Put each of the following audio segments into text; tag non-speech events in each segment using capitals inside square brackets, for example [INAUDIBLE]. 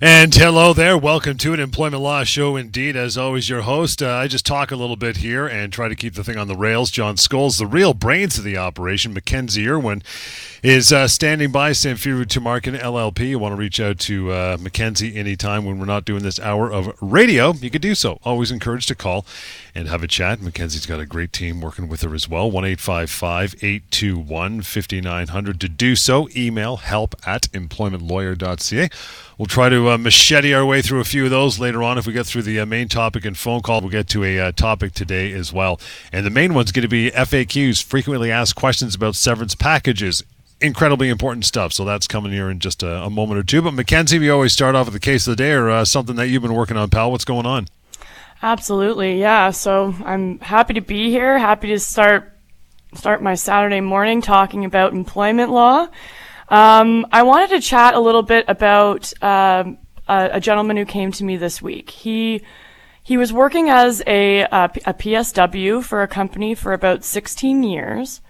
And hello there. Welcome to an employment law show indeed. As always, your host. Uh, I just talk a little bit here and try to keep the thing on the rails. John Scholes, the real brains of the operation. Mackenzie Irwin is uh, standing by Samfiru Tumarkin LLP. You want to reach out to uh, Mackenzie anytime when we're not doing this hour of radio, you can do so. Always encouraged to call and have a chat. Mackenzie's got a great team working with her as well. 1 821 5900 to do so. Email help at employmentlawyer.ca. We'll try to uh, machete our way through a few of those later on. If we get through the uh, main topic and phone call, we'll get to a uh, topic today as well. And the main one's going to be FAQs, frequently asked questions about severance packages. Incredibly important stuff. So that's coming here in just a, a moment or two. But Mackenzie, we always start off with the case of the day or uh, something that you've been working on, pal. What's going on? Absolutely, yeah. So I'm happy to be here. Happy to start start my Saturday morning talking about employment law. Um, I wanted to chat a little bit about um, a, a, gentleman who came to me this week. He he was working as a, a, a PSW for a company for about 16 years.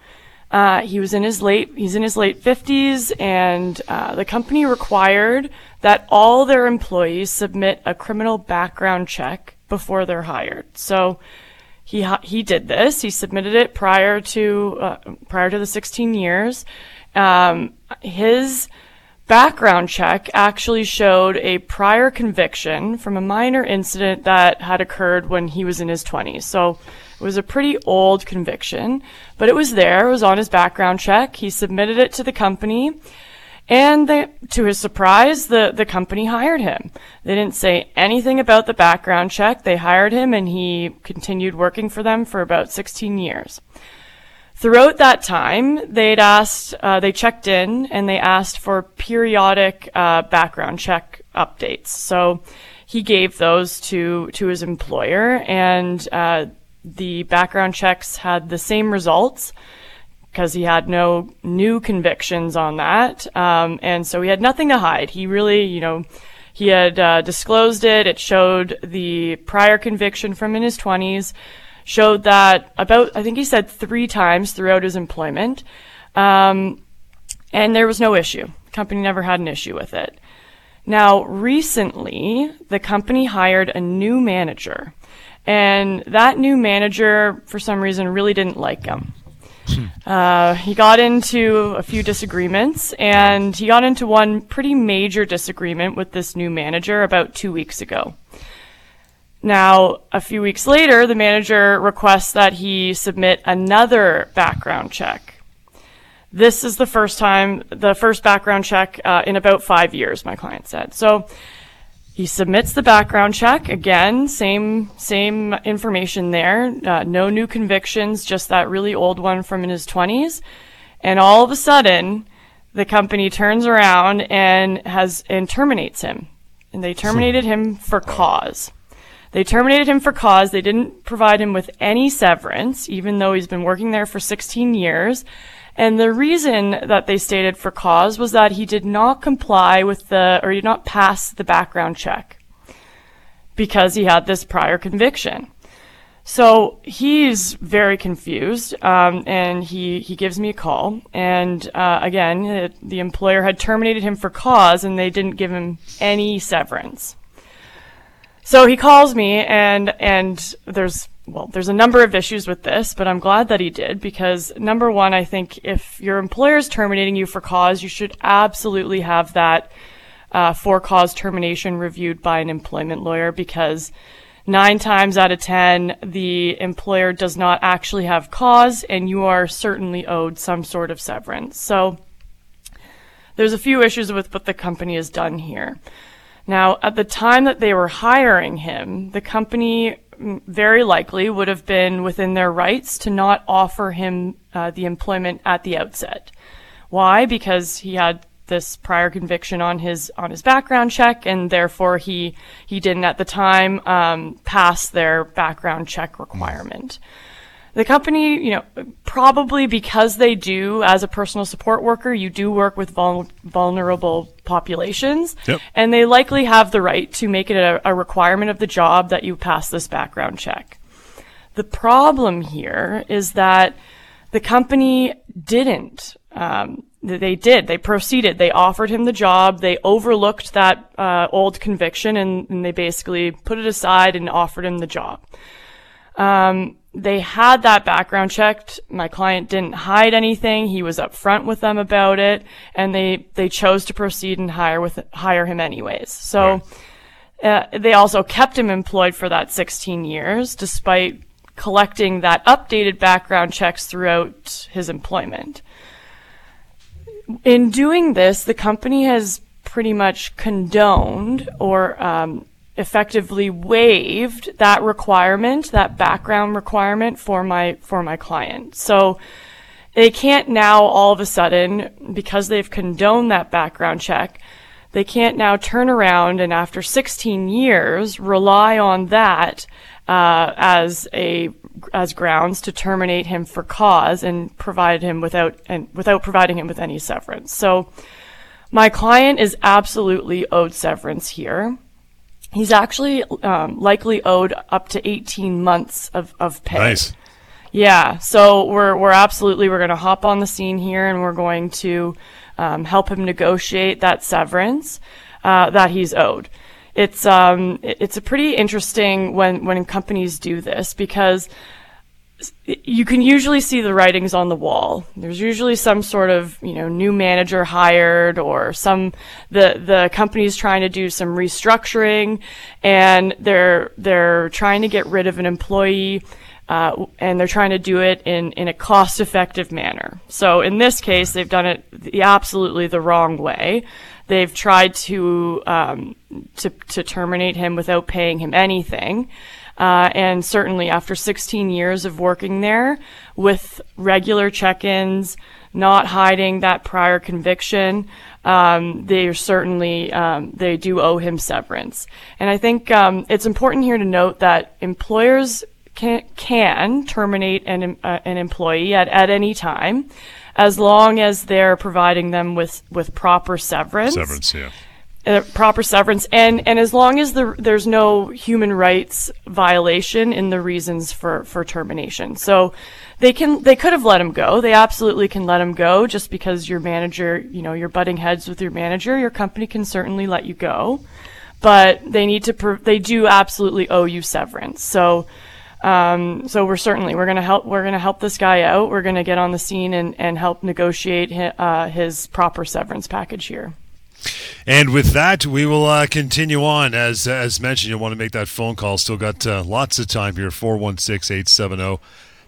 Uh, he was in his late he's in his late 50s, and uh, the company required that all their employees submit a criminal background check before they're hired. So he he did this. He submitted it prior to uh, prior to the 16 years. Um, his background check actually showed a prior conviction from a minor incident that had occurred when he was in his 20s. So it was a pretty old conviction, but it was there. It was on his background check. He submitted it to the company. And they, to his surprise, the, the company hired him. They didn't say anything about the background check. They hired him and he continued working for them for about 16 years. Throughout that time, they'd asked, uh, they checked in and they asked for periodic uh, background check updates. So he gave those to to his employer, and uh, the background checks had the same results because he had no new convictions on that. Um, and so he had nothing to hide. He really, you know, he had uh, disclosed it. It showed the prior conviction from in his 20s, showed that about, I think he said three times throughout his employment. Um, and there was no issue. The company never had an issue with it. Now, recently, the company hired a new manager. And that new manager, for some reason, really didn't like him. Uh, he got into a few disagreements, and he got into one pretty major disagreement with this new manager about two weeks ago. Now, a few weeks later, the manager requests that he submit another background check. This is the first time, the first background check uh, in about five years, my client said. So he submits the background check again, same same information there. Uh, no new convictions, just that really old one from in his 20s. And all of a sudden, the company turns around and has and terminates him. And they terminated him for cause. They terminated him for cause. They didn't provide him with any severance, even though he's been working there for 16 years. And the reason that they stated for cause was that he did not comply with the, or did not pass the background check because he had this prior conviction. So he's very confused, um, and he, he gives me a call. And uh, again, the employer had terminated him for cause, and they didn't give him any severance. So he calls me, and and there's well, there's a number of issues with this, but I'm glad that he did because number one, I think if your employer is terminating you for cause, you should absolutely have that uh, for cause termination reviewed by an employment lawyer because nine times out of ten, the employer does not actually have cause and you are certainly owed some sort of severance. So there's a few issues with what the company has done here. Now, at the time that they were hiring him, the company very likely would have been within their rights to not offer him uh, the employment at the outset. Why? Because he had this prior conviction on his on his background check, and therefore he he didn't at the time um, pass their background check requirement. The company, you know, probably because they do, as a personal support worker, you do work with vul- vulnerable populations, Yep. and they likely have the right to make it a, a requirement of the job that you pass this background check. The problem here is that the company didn't. Um, they did. They proceeded. They offered him the job. They overlooked that uh, old conviction and, and they basically put it aside and offered him the job. Um, they had that background checked. My client didn't hide anything. He was upfront with them about it, and they they chose to proceed and hire with hire him anyways. So. Uh, they also kept him employed for that 16 years, despite collecting that updated background checks throughout his employment. In doing this, the company has pretty much condoned or um, effectively waived that requirement, that background requirement for my for my client. So they can't now all of a sudden, because they've condoned that background check, they can't now turn around and after 16 years rely on that uh, as a as grounds to terminate him for cause and provide him without and without providing him with any severance. So my client is absolutely owed severance here. He's actually um, likely owed up to 18 months of, of pay. Nice. Yeah, so we're we're absolutely we're going to hop on the scene here, and we're going to um, help him negotiate that severance uh, that he's owed. It's um it's a pretty interesting when when companies do this because you can usually see the writings on the wall. There's usually some sort of, you know, new manager hired or some the the company's trying to do some restructuring and they're they're trying to get rid of an employee uh, and they're trying to do it in, in a cost effective manner. So in this case, they've done it the absolutely the wrong way. They've tried to um, to to terminate him without paying him anything. Uh, and certainly after 16 years of working there with regular check-ins, not hiding that prior conviction, um, they certainly um, they do owe him severance. And I think um, it's important here to note that employers can, can terminate an uh, an employee at, at any time, as long as they're providing them with with proper severance Severance, yeah. Uh, proper severance, and and as long as the, there's no human rights violation in the reasons for for termination, so they can they could have let him go. They absolutely can let him go just because your manager, you know, you're butting heads with your manager. Your company can certainly let you go, but they need to pr- they do absolutely owe you severance. So. Um, so we're certainly we're gonna help we're gonna help this guy out. We're gonna get on the scene and, and help negotiate uh, his proper severance package here. And with that, we will uh, continue on. As as mentioned, you'll want to make that phone call. Still got uh, lots of time here. 416 870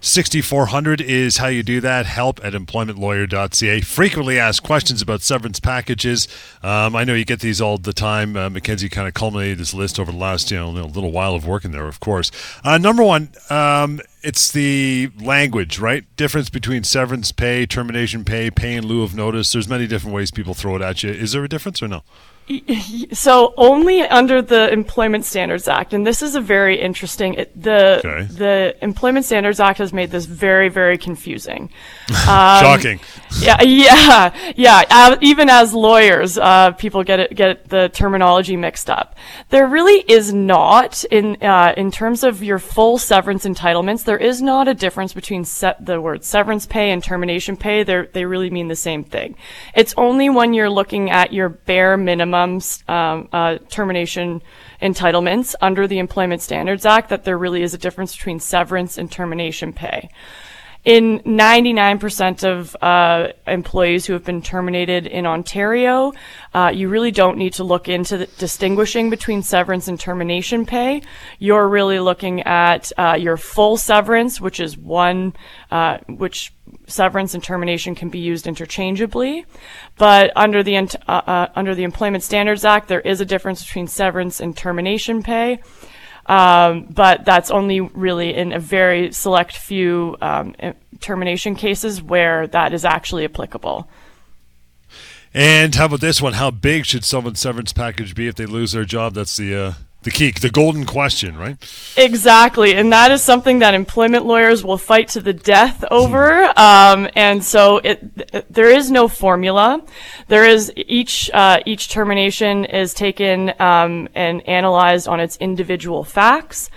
6400 is how you do that. Help at employmentlawyer.ca. Frequently asked questions about severance packages. Um, I know you get these all the time. Uh, Mackenzie kind of culminated this list over the last you know, little while of working there, of course. Uh, number one, um, it's the language, right? Difference between severance pay, termination pay, pay in lieu of notice. There's many different ways people throw it at you. Is there a difference or no? [LAUGHS] So only under the Employment Standards Act, and this is a very interesting. It, the Okay. the Employment Standards Act has made this very very confusing. [LAUGHS] Shocking. Yeah, [LAUGHS] yeah, yeah. Uh, even as lawyers, uh, people get it, get the terminology mixed up. There really is not in uh, in terms of your full severance entitlements. There is not a difference between the word severance pay and termination pay. They they really mean the same thing. It's only when you're looking at your bare minimums um, uh, termination entitlements under the Employment Standards Act that there really is a difference between severance and termination pay in 99% of uh, employees who have been terminated in Ontario, uh, you really don't need to look into distinguishing between severance and termination pay. You're really looking at uh, your full severance, which is one, uh, which severance and termination can be used interchangeably. But under the uh, uh, under the Employment Standards Act, there is a difference between severance and termination pay. Um, but that's only really in a very select few um, termination cases where that is actually applicable. And how about this one? How big should someone's severance package be if they lose their job? That's the uh, the key, the golden question, right? Exactly, and that is something that employment lawyers will fight to the death over. Um, and so, it, there is no formula. There is each uh, each termination is taken um, and analyzed on its individual facts.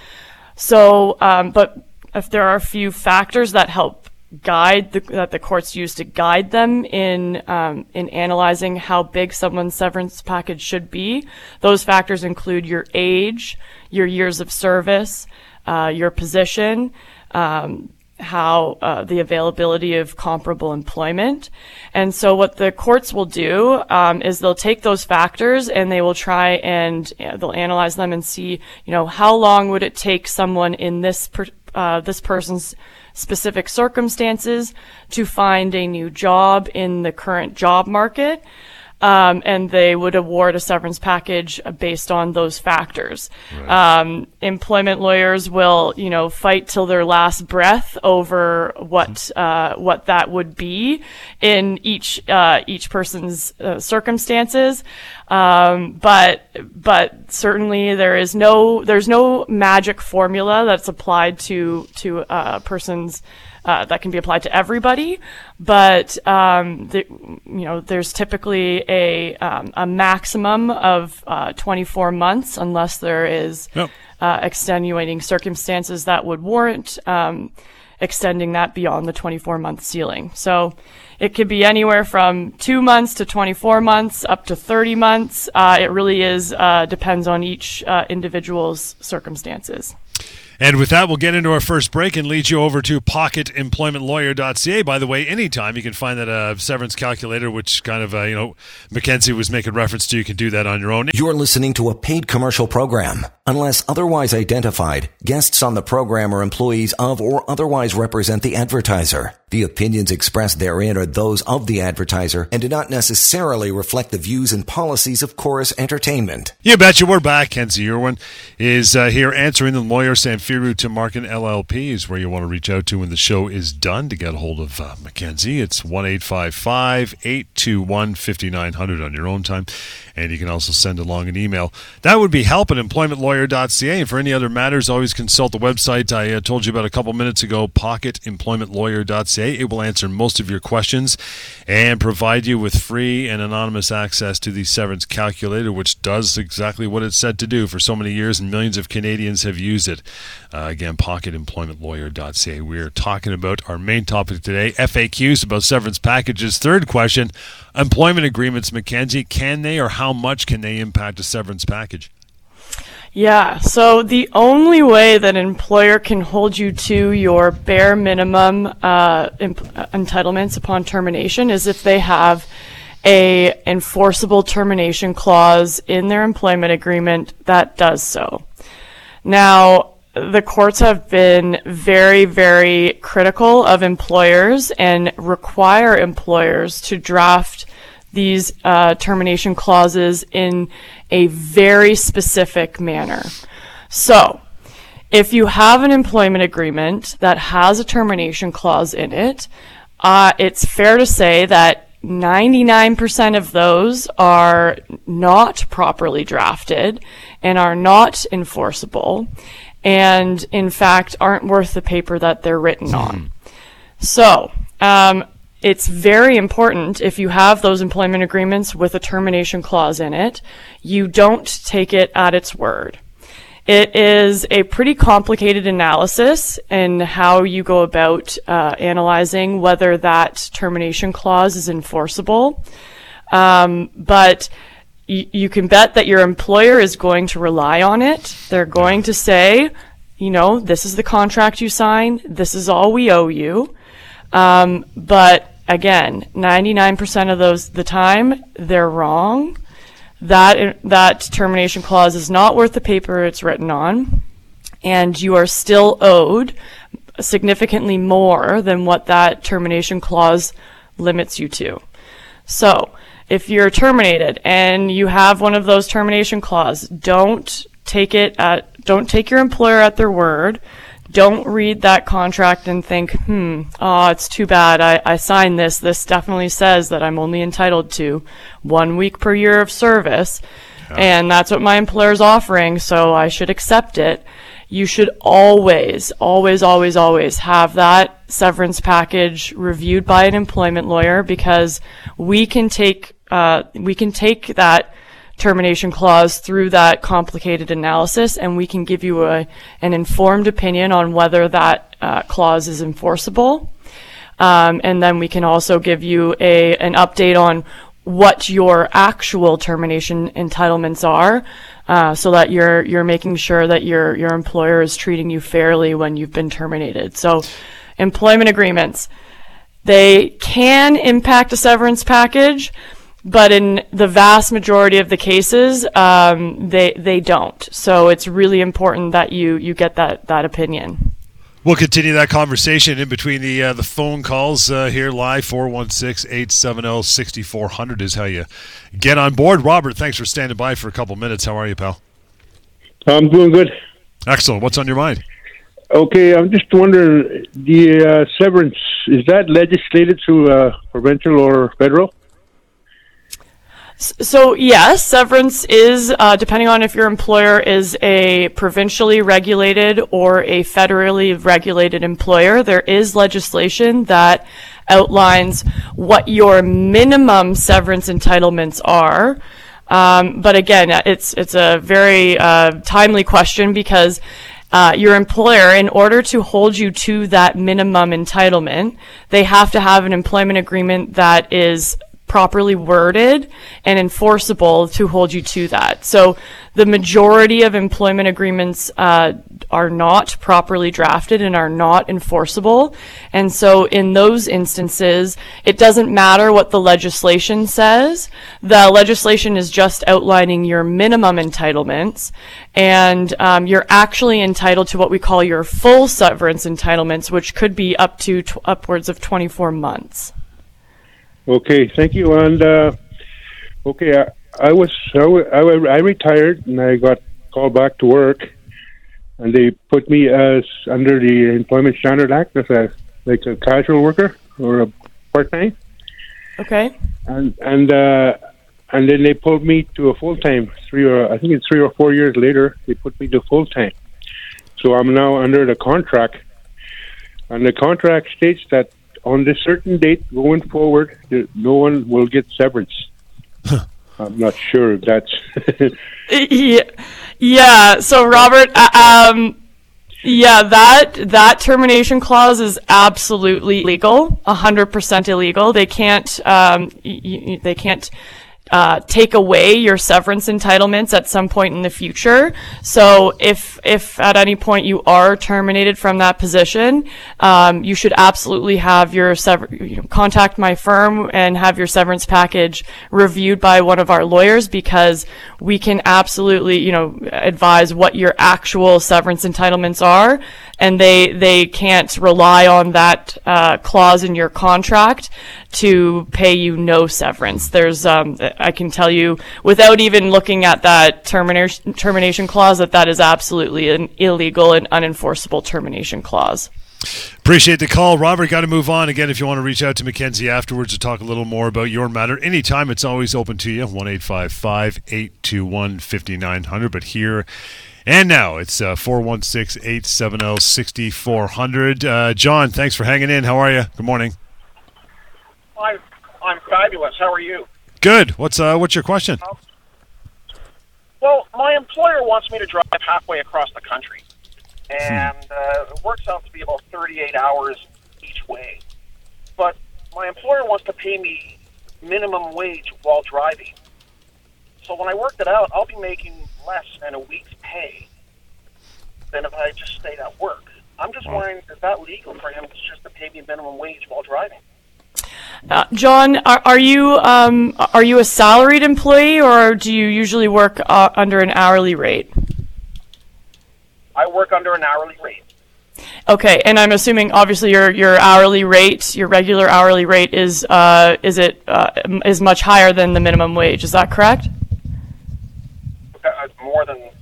So, um, but if there are a few factors that help guide the, that the courts use to guide them in um, in analyzing how big someone's severance package should be. Those factors include your age, your years of service, uh, your position, um, how uh, the availability of comparable employment. And so what the courts will do um, is they'll take those factors and they will try and uh, they'll analyze them and see, you know, how long would it take someone in this per, uh, this person's specific circumstances to find a new job in the current job market. Um, and they would award a severance package based on those factors. Right. Um, employment lawyers will, you know, fight till their last breath over what uh, what that would be in each uh, each person's uh, circumstances. Um, but but certainly there is no there's no magic formula that's applied to to a person's uh, that can be applied to everybody, but um, the, you know there's typically a um, a maximum of uh, 24 months unless there is uh, extenuating circumstances that would warrant um, extending that beyond the 24 month ceiling. So it could be anywhere from two months to 24 months up to 30 months. Uh, it really is uh, depends on each uh, individual's circumstances. And with that, we'll get into our first break and lead you over to pocketemploymentlawyer.ca. By the way, anytime you can find that uh, severance calculator, which kind of, uh, you know, Mackenzie was making reference to. You can do that on your own. You're listening to a paid commercial program. Unless otherwise identified, guests on the program are employees of or otherwise represent the advertiser. The opinions expressed therein are those of the advertiser and do not necessarily reflect the views and policies of Chorus Entertainment. You betcha. We're back. Kenzie Irwin is uh, here answering the lawyer Samfiru Tumarkin LLP is where you want to reach out to when the show is done to get a hold of uh, Mackenzie. It's 1 821 5900 on your own time. And you can also send along an email. That would be help at employmentlawyer.ca. And for any other matters, always consult the website I uh, told you about a couple minutes ago, pocketemploymentlawyer.ca. It will answer most of your questions and provide you with free and anonymous access to the severance calculator, which does exactly what it's said to do for so many years, and millions of Canadians have used it. Uh, again, pocketemploymentlawyer.ca. We are talking about our main topic today FAQs about severance packages. Third question employment agreements, Mackenzie, can they or how much can they impact a severance package? Yeah, so the only way that an employer can hold you to your bare minimum uh, imp- entitlements upon termination is if they have a enforceable termination clause in their employment agreement that does so. Now, the courts have been very, very critical of employers and require employers to draft these uh, termination clauses in a very specific manner. So, if you have an employment agreement that has a termination clause in it, uh, it's fair to say that 99% of those are not properly drafted and are not enforceable, and in fact aren't worth the paper that they're written on. So, um, it's very important if you have those employment agreements with a termination clause in it, you don't take it at its word. It is a pretty complicated analysis in how you go about uh, analyzing whether that termination clause is enforceable. Um, but y- you can bet that your employer is going to rely on it. They're going to say, you know, this is the contract you sign. This is all we owe you. Um, but again, 99% of those the time they're wrong. That that termination clause is not worth the paper it's written on, and you are still owed significantly more than what that termination clause limits you to. So, if you're terminated and you have one of those termination clauses, don't take it at don't take your employer at their word don't read that contract and think, hmm, oh, it's too bad. I, I signed this. This definitely says that I'm only entitled to one week per year of service. and that's what my employer is offering, so I should accept it. You should always, always, always, always have that severance package reviewed by an employment lawyer because we can take uh, we can take that termination clause through that complicated analysis, and we can give you a, an informed opinion on whether that uh, clause is enforceable. Um, and then we can also give you a an update on what your actual termination entitlements are, uh, so that you're you're making sure that your your employer is treating you fairly when you've been terminated. So, employment agreements they can impact a severance package but in the vast majority of the cases, um, they they don't. So it's really important that you you get that that opinion. We'll continue that conversation in between the uh, the phone calls uh, here live 416-870-6400 is how you get on board. Robert, thanks for standing by for a couple minutes. How are you, pal? I'm doing good. Excellent. What's on your mind? Okay, I'm just wondering the uh, severance is that legislated through uh, provincial or federal? So yes, severance is uh, depending on if your employer is a provincially regulated or a federally regulated employer. There is legislation that outlines what your minimum severance entitlements are. Um, but again, it's it's a very uh, timely question because. Uh, your employer, in order to hold you to that minimum entitlement, they have to have an employment agreement that is properly worded and enforceable to hold you to that. So the majority of employment agreements uh, are not properly drafted and are not enforceable. And so in those instances, it doesn't matter what the legislation says. The legislation is just outlining your minimum entitlements. And um, you're actually entitled to what we call your full severance entitlements, which could be up to t- upwards of 24 months. Okay, thank you. And uh, okay, I, I was I, I, I retired and I got called back to work, and they put me as under the Employment Standard Act as a like a casual worker or a part time. Okay. And and uh, and then they pulled me to a full time. Three or I think it's three or four years later, they put me to full time. So I'm now under the contract, and the contract states that on this certain date going forward, no one will get severance. I'm not sure if that's. [LAUGHS] yeah, yeah. So Robert, uh, um, yeah, that that termination clause is absolutely illegal, hundred percent illegal. They can't, um, y- y- they can't uh, take away your severance entitlements at some point in the future. So if if at any point you are terminated from that position, um, you should absolutely have your sever- you know, contact my firm and have your severance package reviewed by one of our lawyers because we can absolutely you know advise what your actual severance entitlements are, and they they can't rely on that uh, clause in your contract to pay you no severance. There's um, I can tell you without even looking at that termination termination clause that that is absolutely an illegal and unenforceable termination clause. Appreciate the call, Robert. Got to move on again. If you want to reach out to Mackenzie afterwards to talk a little more about your matter, anytime it's always open to you. One eight five five eight two one fifty nine hundred. But here and now it's uh, 416 870 6400. Uh, John, thanks for hanging in. How are you? Good morning. I'm, I'm fabulous. How are you? Good. What's uh, what's your question? Well, my employer wants me to drive halfway across the country, and uh, it works out to be about 38 hours each way. But my employer wants to pay me minimum wage while driving. So when I worked it out, I'll be making less than a week's pay than if I just stayed at work. I'm just wondering, is that legal for him just to pay me minimum wage while driving? Uh, John, are, are you um, are you a salaried employee or do you usually work uh, under an hourly rate? I work under an hourly rate. Okay, and I'm assuming obviously your your hourly rate, your regular hourly rate is uh, is it uh, is much higher than the minimum wage. Is that correct? Uh, more than twice the wage.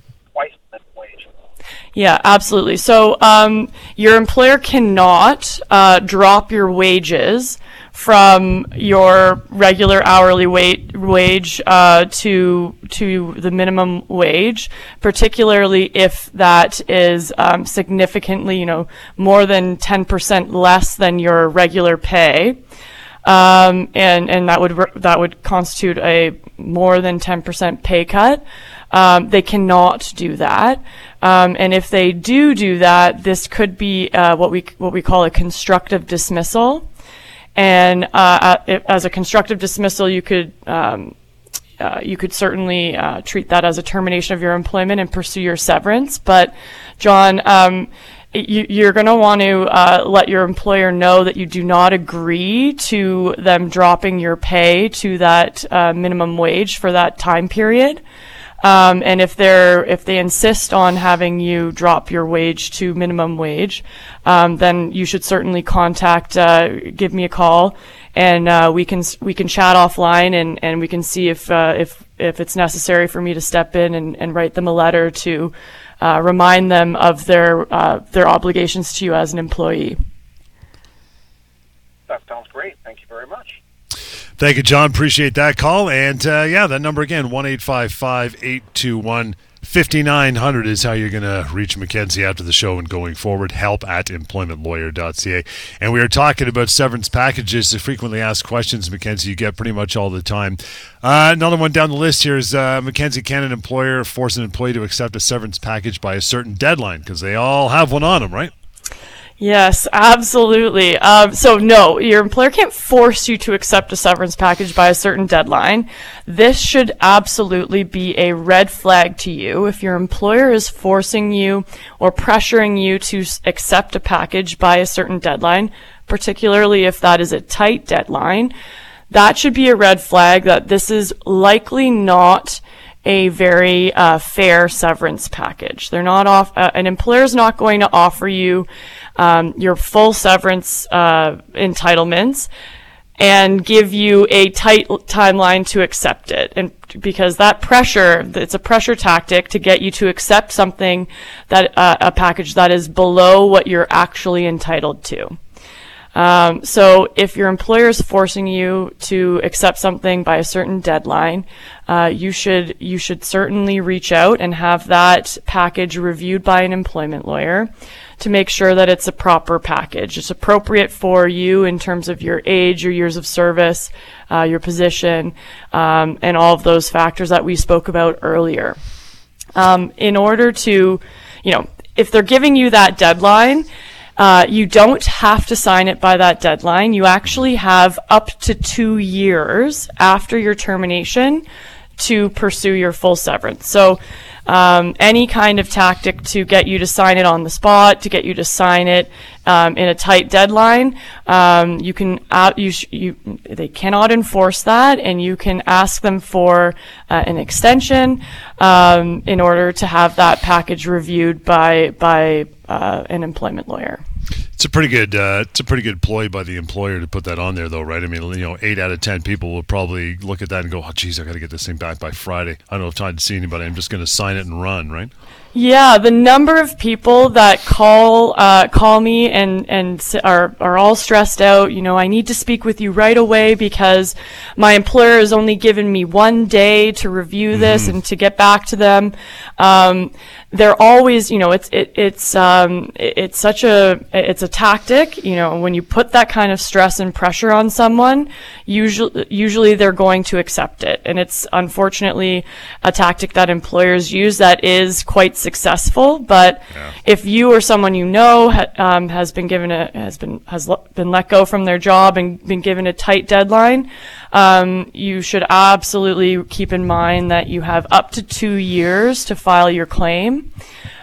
Yeah, absolutely. So um, your employer cannot uh, drop your wages from your regular hourly wait, wage uh, to to the minimum wage, particularly if that is um, significantly, you know, more than 10% less than your regular pay. Um, and and that would that would constitute a more than 10% pay cut. Um, they cannot do that, um, and if they do do that, this could be uh, what we what we call a constructive dismissal. And uh, as a constructive dismissal, you could um, uh, you could certainly uh, treat that as a termination of your employment and pursue your severance. But, John, um, you, are going to want to uh, let your employer know that you do not agree to them dropping your pay to that uh, minimum wage for that time period. Um, and if they're if they insist on having you drop your wage to minimum wage, um, then you should certainly contact, uh, give me a call, and uh, we can we can chat offline and, and we can see if uh, if if it's necessary for me to step in and, and write them a letter to uh, remind them of their uh, their obligations to you as an employee. That sounds great. Thank you very much. Thank you, John. Appreciate that call. And uh, yeah, that number again, 1 821 5900 is how you're going to reach Mackenzie after the show and going forward. Help at employmentlawyer.ca. And we are talking about severance packages, the frequently asked questions, Mackenzie, you get pretty much all the time. Uh, another one down the list here is uh, Mackenzie can an employer force an employee to accept a severance package by a certain deadline? Because they all have one on them, right? Yes, absolutely. Um, so no, your employer can't force you to accept a severance package by a certain deadline. This should absolutely be a red flag to you if your employer is forcing you or pressuring you to accept a package by a certain deadline, particularly if that is a tight deadline. That should be a red flag that this is likely not a very uh, fair severance package. They're not off. Uh, an employer is not going to offer you um, your full severance uh, entitlements and give you a tight timeline to accept it. And because that pressure, it's a pressure tactic to get you to accept something that uh, a package that is below what you're actually entitled to. Um, so if your employer is forcing you to accept something by a certain deadline, uh, you should you should certainly reach out and have that package reviewed by an employment lawyer to make sure that it's a proper package. It's appropriate for you in terms of your age, your years of service, uh, your position, um, and all of those factors that we spoke about earlier. Um, in order to, you know, if they're giving you that deadline, uh, you don't have to sign it by that deadline. You actually have up to two years after your termination to pursue your full severance. So um, any kind of tactic to get you to sign it on the spot, to get you to sign it um, in a tight deadline, um, you can uh, you, sh- you they cannot enforce that, and you can ask them for uh, an extension um, in order to have that package reviewed by by uh, an employment lawyer. It's a pretty good. Uh, it's a pretty good ploy by the employer to put that on there, though, right? I mean, you know, eight out of ten people will probably look at that and go, "Oh, geez, I got to get this thing back by Friday." I don't have time to see anybody. I'm just going to sign it and run, right? Yeah, the number of people that call uh, call me and and are are all stressed out. You know, I need to speak with you right away because my employer has only given me one day to review this mm-hmm. and to get back to them. Um, they're always, you know, it's it, it's um, it's such a it's a tactic. You know, when you put that kind of stress and pressure on someone, usually usually they're going to accept it, and it's unfortunately a tactic that employers use that is quite successful. But yeah. if you or someone you know ha, um, has been given a has been has been let go from their job and been given a tight deadline, um, you should absolutely keep in mind that you have up to two years to file your claim.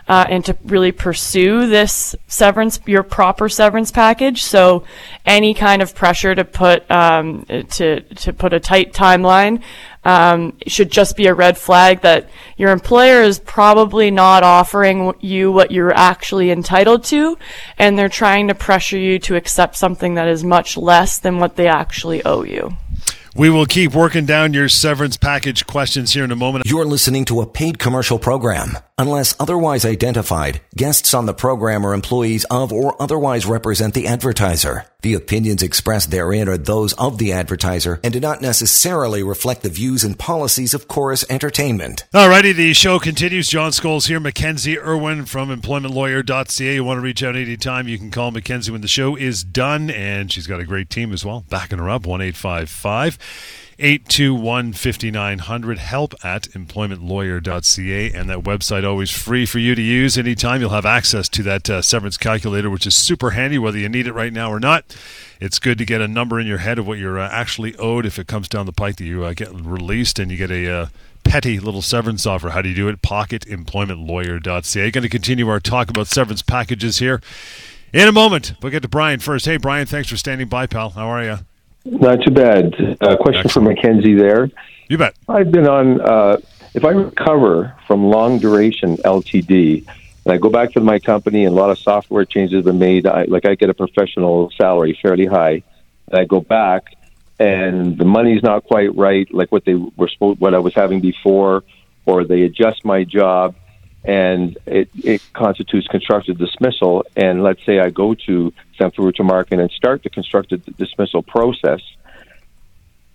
Uh, and to really pursue this severance, your proper severance package. So, any kind of pressure to put um, to to put a tight timeline um, should just be a red flag that your employer is probably not offering you what you're actually entitled to, and they're trying to pressure you to accept something that is much less than what they actually owe you. We will keep working down your severance package questions here in a moment. You're listening to a paid commercial program. Unless otherwise identified, guests on the program are employees of or otherwise represent the advertiser. The opinions expressed therein are those of the advertiser and do not necessarily reflect the views and policies of Chorus Entertainment. Alrighty, the show continues. John Scholes here, Mackenzie Irwin from employmentlawyer.ca. You want to reach out anytime, you can call Mackenzie when the show is done, and she's got a great team as well, backing her up, 1 855 821 5900. Help at employmentlawyer.ca. And that website always free for you to use anytime. You'll have access to that uh, severance calculator, which is super handy, whether you need it right now or not. It's good to get a number in your head of what you're uh, actually owed if it comes down the pike that you uh, get released and you get a uh, petty little severance offer. How do you do it? Pocketemploymentlawyer.ca. Going to continue our talk about severance packages here in a moment. We'll get to Brian first. Hey, Brian, thanks for standing by, pal. How are you? Not too bad. Uh, question Excellent. for Mackenzie there. You bet. I've been on, uh, if I recover from long duration LTD, and I go back to my company and a lot of software changes have been made, I, like I get a professional salary fairly high, and I go back and the money's not quite right, like what they were supposed, what I was having before, or they adjust my job and it, it constitutes constructive dismissal. And let's say I go to Samfiru Tumarkin and start the constructive dismissal process.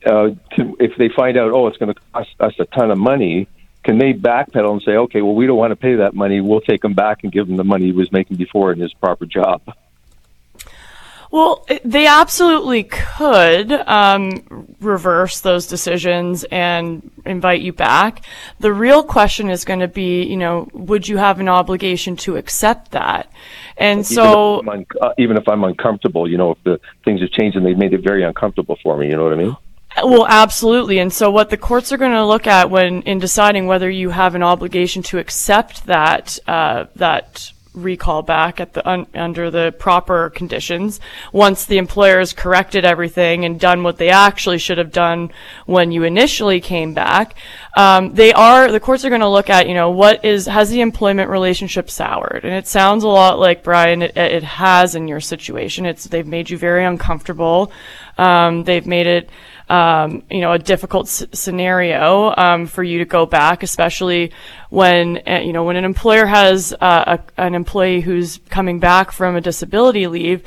Uh, to, if they find out, oh, it's going to cost us a ton of money, can they backpedal and say, okay, well, we don't want to pay that money. We'll take him back and give him the money he was making before in his proper job? Well, they absolutely could um, reverse those decisions and invite you back. The real question is going to be, you know, would you have an obligation to accept that? And so, even if, un- uh, even if I'm uncomfortable, you know, if the things have changed and they've made it very uncomfortable for me, you know what I mean? Well, absolutely. And so what the courts are going to look at when in deciding whether you have an obligation to accept that uh, that recall back at the un, under the proper conditions. Once the employer has corrected everything and done what they actually should have done when you initially came back um, they are the courts are going to look at you know what is has the employment relationship soured? And it sounds a lot like brian it, it has in your situation. It's they've made you very uncomfortable. Um, they've made it um, you know, a difficult s- scenario um, for you to go back, especially when uh, you know when an employer has uh, a, an employee who's coming back from a disability leave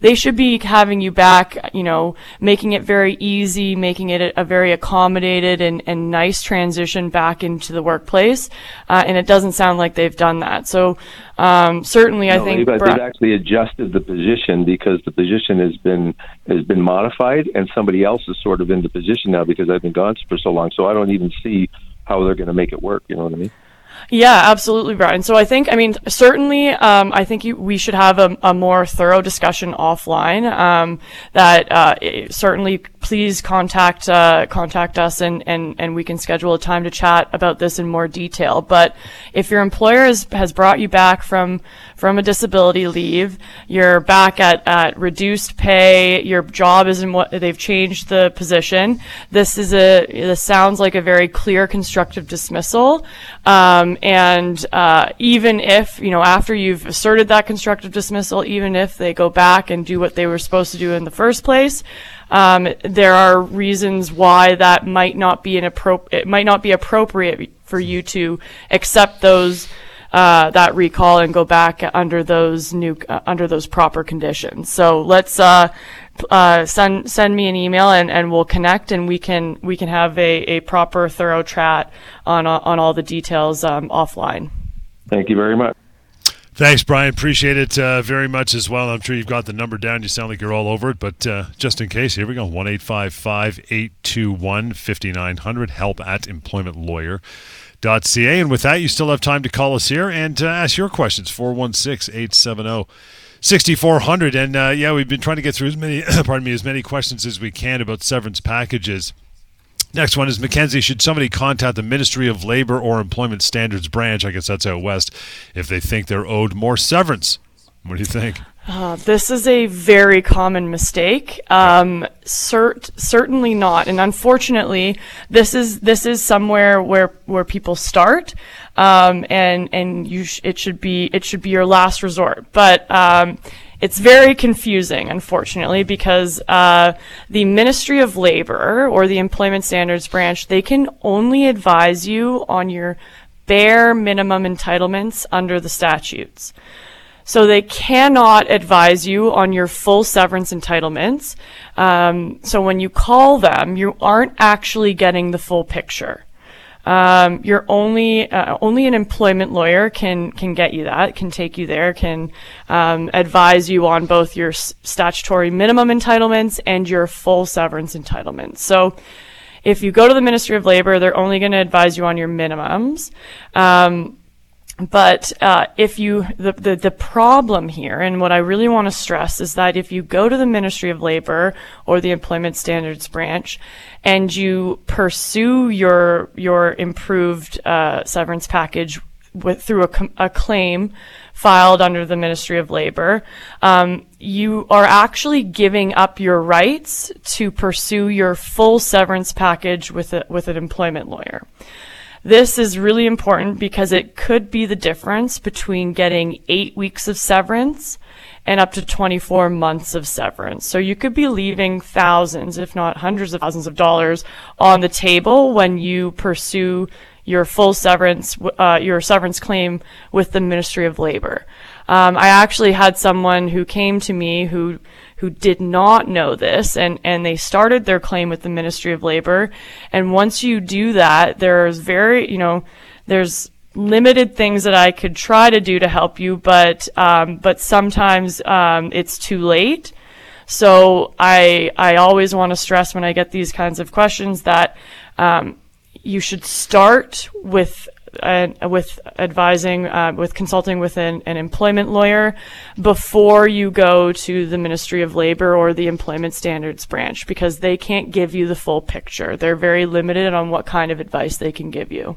they should be having you back, you know, making it very easy, making it a, a very accommodated and, and nice transition back into the workplace. Uh, and it doesn't sound like they've done that. So um, certainly, no, I think they've, they've actually adjusted the position because the position has been has been modified, and somebody else is sort of in the position now because I've been gone for so long. So I don't even see how they're going to make it work. You know what I mean? Yeah, absolutely, Brian. So I think, I mean, certainly, um, I think you, we should have a, a, more thorough discussion offline. Um, that uh, certainly, please contact uh, contact us, and, and and we can schedule a time to chat about this in more detail. But if your employer has, has brought you back from from a disability leave, you're back at, at reduced pay, your job isn't what they've changed the position. This is a this sounds like a very clear constructive dismissal. Um, and uh, even if, you know, after you've asserted that constructive dismissal, even if they go back and do what they were supposed to do in the first place, um, there are reasons why that might not be an appro- it might not be appropriate for you to accept those uh, that recall and go back under those new uh, under those proper conditions. So let's uh, uh, send send me an email and, and we'll connect and we can we can have a, a proper thorough chat on on all the details um, offline. Thank you very much. Thanks, Brian. Appreciate it uh, very much as well. I'm sure you've got the number down. You sound like you're all over it, but uh, just in case, here we go 1 821 5900. Help at employmentlawyer.ca. And with that, you still have time to call us here and uh, ask your questions. 416 870 6400 and uh, yeah we've been trying to get through as many [COUGHS] pardon me as many questions as we can about severance packages. Next one is mackenzie should somebody contact the ministry of labor or employment standards branch i guess that's out west if they think they're owed more severance? What do you think uh, this is a very common mistake. Um, cert- certainly not, and unfortunately, this is this is somewhere where where people start, um, and and you sh- it should be it should be your last resort. But um, it's very confusing, unfortunately, because uh, the Ministry of Labor or the Employment Standards Branch they can only advise you on your bare minimum entitlements under the statutes. So they cannot advise you on your full severance entitlements. Um, so when you call them, you aren't actually getting the full picture. Um, you're only uh, only an employment lawyer can can get you that, can take you there, can um, advise you on both your s- statutory minimum entitlements and your full severance entitlements. So. If you go to the Ministry of Labor, they're only going to advise you on your minimums. Um, but uh, if you the, the the problem here and what i really want to stress is that if you go to the ministry of labor or the employment standards branch and you pursue your your improved uh, severance package with through a, a claim filed under the ministry of labor um, you are actually giving up your rights to pursue your full severance package with a, with an employment lawyer this is really important because it could be the difference between getting eight weeks of severance and up to 24 months of severance. So you could be leaving thousands, if not hundreds of thousands of dollars on the table when you pursue your full severance, uh, your severance claim with the Ministry of Labor. Um, I actually had someone who came to me who who did not know this and, and they started their claim with the Ministry of Labor. And once you do that, there's very, you know, there's limited things that I could try to do to help you, but, um, but sometimes, um, it's too late. So I, I always want to stress when I get these kinds of questions that, um, you should start with uh, with advising, uh, with consulting with an, an, employment lawyer before you go to the Ministry of Labor or the Employment Standards branch because they can't give you the full picture. They're very limited on what kind of advice they can give you.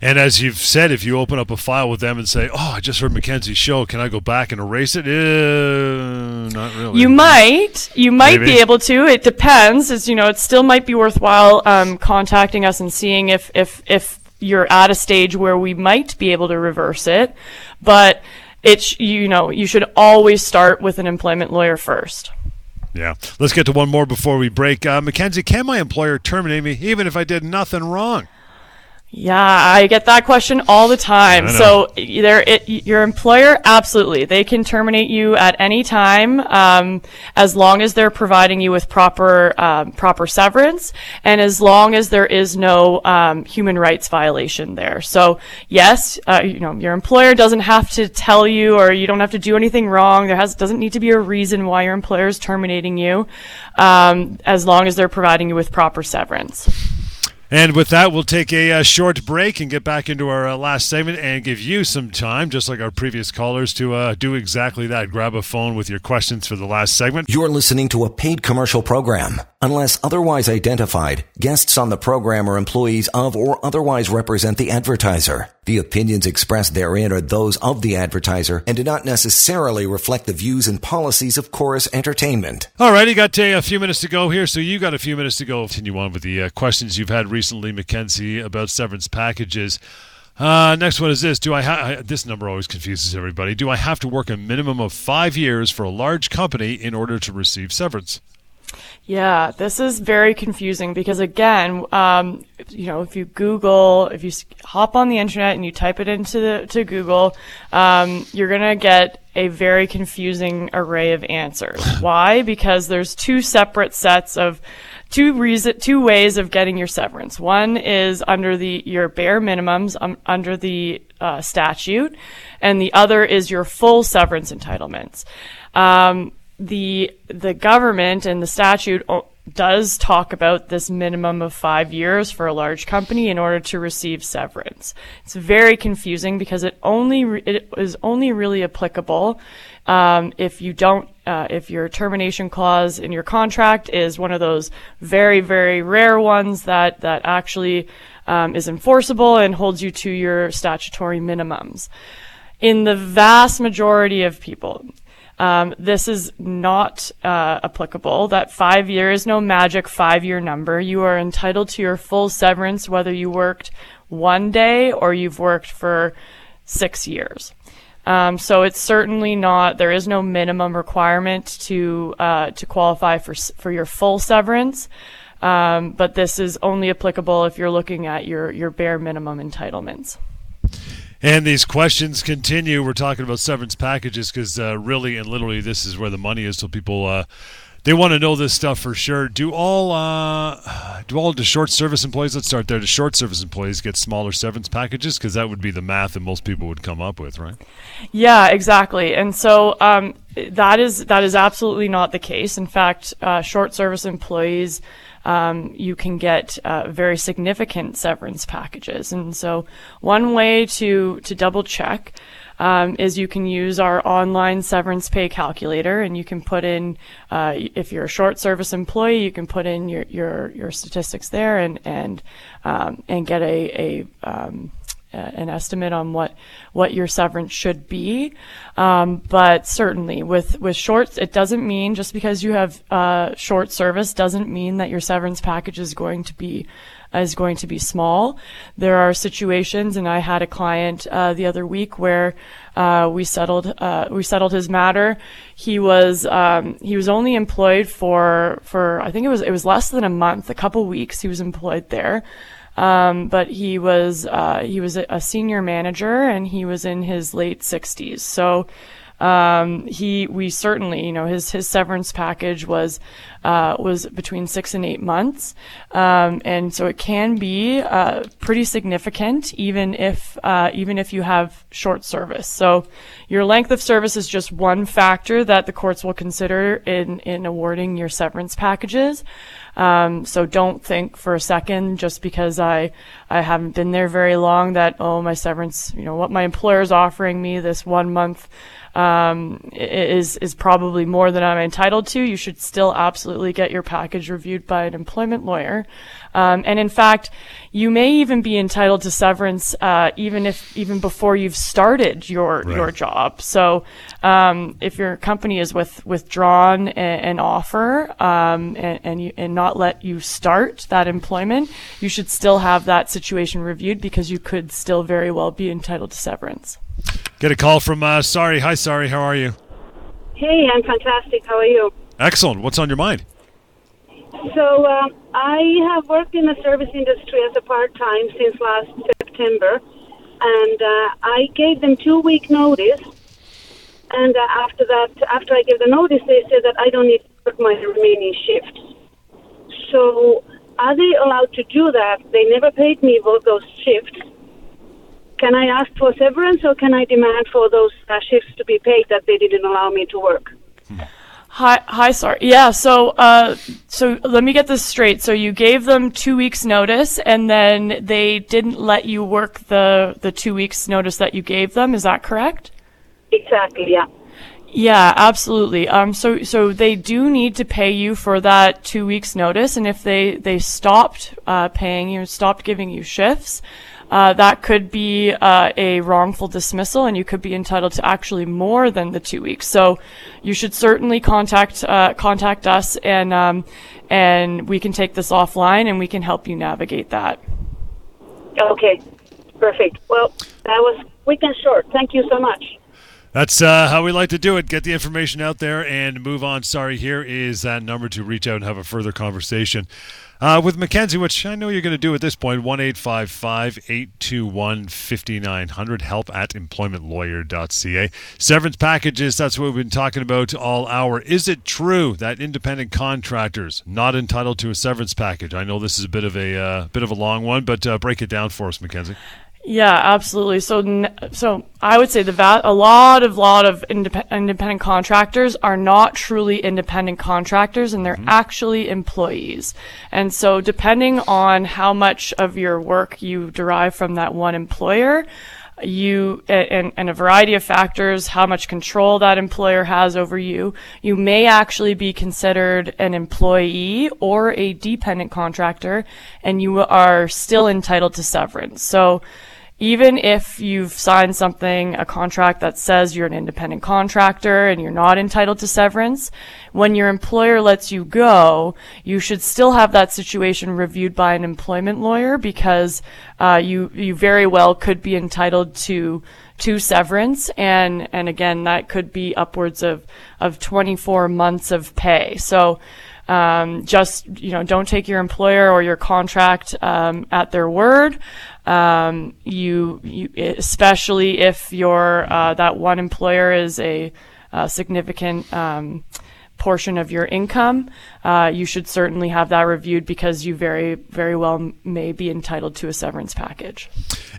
And as you've said, if you open up a file with them and say, "Oh, I just heard Mackenzie's show. Can I go back and erase it?" Uh, not really. You might. You might Maybe. be able to. It depends. As you know, it still might be worthwhile um, contacting us and seeing if if if you're at a stage where we might be able to reverse it, but it's you know you should always start with an employment lawyer first. Yeah. Let's get to one more before we break. Uh, Mackenzie, can my employer terminate me even if I did nothing wrong? Yeah, I get that question all the time. So there, your employer, absolutely, they can terminate you at any time, um, as long as they're providing you with proper um, proper severance, and as long as there is no um, human rights violation there. So yes, uh, you know your employer doesn't have to tell you, or you don't have to do anything wrong. There has doesn't need to be a reason why your employer is terminating you, um, as long as they're providing you with proper severance. And with that, we'll take a, uh, short break and get back into our uh, last segment and give you some time, just like our previous callers, to uh, do exactly that. Grab a phone with your questions for the last segment. You're listening to a paid commercial program. Unless otherwise identified, guests on the program are employees of or otherwise represent the advertiser. The opinions expressed therein are those of the advertiser and do not necessarily reflect the views and policies of Corus Entertainment. All right, you got uh, a few minutes to go here, so you got a few minutes to go. Continue on with the uh, questions you've had recently, Mackenzie, about severance packages. Uh, next one is this: Do I have this number always confuses everybody? Do I have to work a minimum of five years for a large company in order to receive severance? Yeah, this is very confusing because again, um, you know, if you Google, if you hop on the internet and you type it into the, to Google, um, you're gonna get a very confusing array of answers. [LAUGHS] Why? Because there's two separate sets of two reason, two ways of getting your severance. One is under the your bare minimums um, under the uh, statute, and the other is your full severance entitlements. Um, the the government and the statute does talk about this minimum of five years for a large company in order to receive severance. It's very confusing because it only re- it is only really applicable um, if you don't uh, if your termination clause in your contract is one of those very very rare ones that that actually um, is enforceable and holds you to your statutory minimums. In the vast majority of people, um, this is not uh, applicable. That five year is no magic five year number. You are entitled to your full severance whether you worked one day or you've worked for six years. Um, so it's certainly not. There is no minimum requirement to uh, to qualify for for your full severance. Um, but this is only applicable if you're looking at your your bare minimum entitlements. And these questions continue. We're talking about severance packages because uh, really and literally, this is where the money is. So people uh, they want to know this stuff for sure. Do all uh, do all the short service employees? Let's start there. Do short service employees get smaller severance packages? Because that would be the math that most people would come up with, right? Yeah, exactly. And so um, that is that is absolutely not the case. In fact, uh, short service employees um, you can get uh, very significant severance packages. And so, one way to to double check um, is you can use our online severance pay calculator, and you can put in uh, if you're a short service employee, you can put in your your, your statistics there and and um, and get a a um, an estimate on what what your severance should be. Um, but certainly with with short, it doesn't mean just because you have uh, short service doesn't mean that your severance package is going to be is going to be small. There are situations, and I had a client uh, the other week where uh, we settled uh, we settled his matter. He was um, he was only employed for for I think it was it was less than a month, a couple weeks. He was employed there. Um, but he was uh, he was a senior manager and he was in his late 60s. So um, he we certainly you know his his severance package was uh, was between six and eight months, um, and so it can be uh, pretty significant even if uh, even if you have short service. So your length of service is just one factor that the courts will consider in in awarding your severance packages. Um, so don't think for a second just because I I haven't been there very long that oh my severance you know what my employer is offering me this one month um, is is probably more than I'm entitled to. You should still absolutely get your package reviewed by an employment lawyer. Um, and in fact, you may even be entitled to severance uh, even if even before you've started your right. your job. So um, if your company is with withdrawn a, an offer um, and and, you, and not let you start that employment, you should still have that situation reviewed because you could still very well be entitled to severance. Get a call from uh, Sorry. Hi, Sorry. How are you? Hey, I'm fantastic. How are you? Excellent. What's on your mind? So uh, I have worked in the service industry as a part time since last September, and uh, I gave them two week notice. And uh, after that, after I gave the notice, they said that I don't need to work my remaining shifts. So are they allowed to do that? They never paid me for those shifts. Can I ask for severance, or can I demand for those uh, shifts to be paid that they didn't allow me to work? Hmm. Hi, hi, sorry. Yeah, so, uh, so let me get this straight. So you gave them two weeks notice and then they didn't let you work the, the two weeks notice that you gave them. Is that correct? Exactly, yeah. Yeah, absolutely. Um, so, so they do need to pay you for that two weeks notice. And if they, they stopped, uh, paying you, stopped giving you shifts, uh, that could be uh, a wrongful dismissal, and you could be entitled to actually more than the two weeks. So, you should certainly contact uh, contact us, and um, and we can take this offline, and we can help you navigate that. Okay, perfect. Well, that was quick and short. Thank you so much. That's uh, how we like to do it. Get the information out there and move on. Sorry, here is that number to reach out and have a further conversation uh, with Mackenzie, which I know you're going to do at this point. One eight five five eight two one fifty nine hundred. Help at employmentlawyer.ca. Severance packages. That's what we've been talking about all hour. Is it true that independent contractors not entitled to a severance package? I know this is a bit of a uh, bit of a long one, but uh, break it down for us, Mackenzie. Yeah, absolutely. So, so I would say the va- a lot of lot of indep- independent contractors are not truly independent contractors, and they're mm-hmm. actually employees. And so, depending on how much of your work you derive from that one employer, you and, and a variety of factors, how much control that employer has over you, you may actually be considered an employee or a dependent contractor, and you are still entitled to severance. So even if you've signed something, a contract that says you're an independent contractor and you're not entitled to severance, when your employer lets you go, you should still have that situation reviewed by an employment lawyer because uh, you you very well could be entitled to to severance and and again that could be upwards of of 24 months of pay. So Um, just you know, don't take your employer or your contract um, at their word. Um, you, you, especially if your uh, that one employer is a, a significant um, portion of your income, uh, you should certainly have that reviewed because you very, very well may be entitled to a severance package.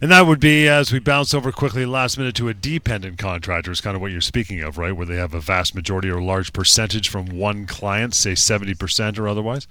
And that would be, as we bounce over quickly last minute, to a dependent contractor, is kind of what you're speaking of, right? Where they have a vast majority or large percentage from one client, say 70% or otherwise?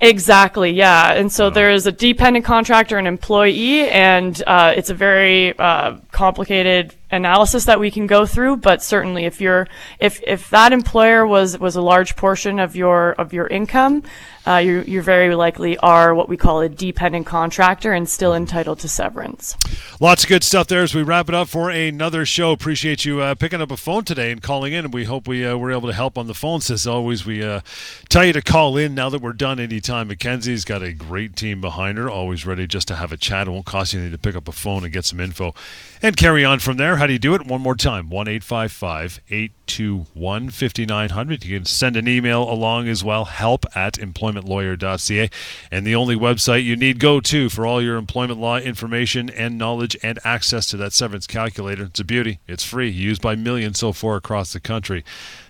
Exactly, yeah. And so there is a dependent contractor and employee, and uh, it's a very uh, complicated analysis that we can go through. But certainly, if you're if if that employer was was a large portion of your of your income, uh, you you very likely are what we call a dependent contractor and still entitled to severance. Lots of good stuff there as we wrap it up for another show. Appreciate you uh, picking up a phone today and calling in, we hope we uh, were able to help on the phones. As always, we uh, tell you to call in now that we're done anytime. Mackenzie's got a great team behind her, always ready just to have a chat. It won't cost you anything to pick up a phone and get some info and carry on from there. How do you do it? One more time 1 855 821 5900. You can send an email along as well help at employmentlawyer.ca. And the only website you need go to for all your employment law information and knowledge and access to that severance calculator. It's a beauty. It's free, used by millions so far across the country.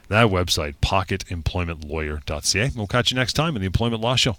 That website, pocketemploymentlawyer.ca. We'll catch you next time in the Employment Law Show.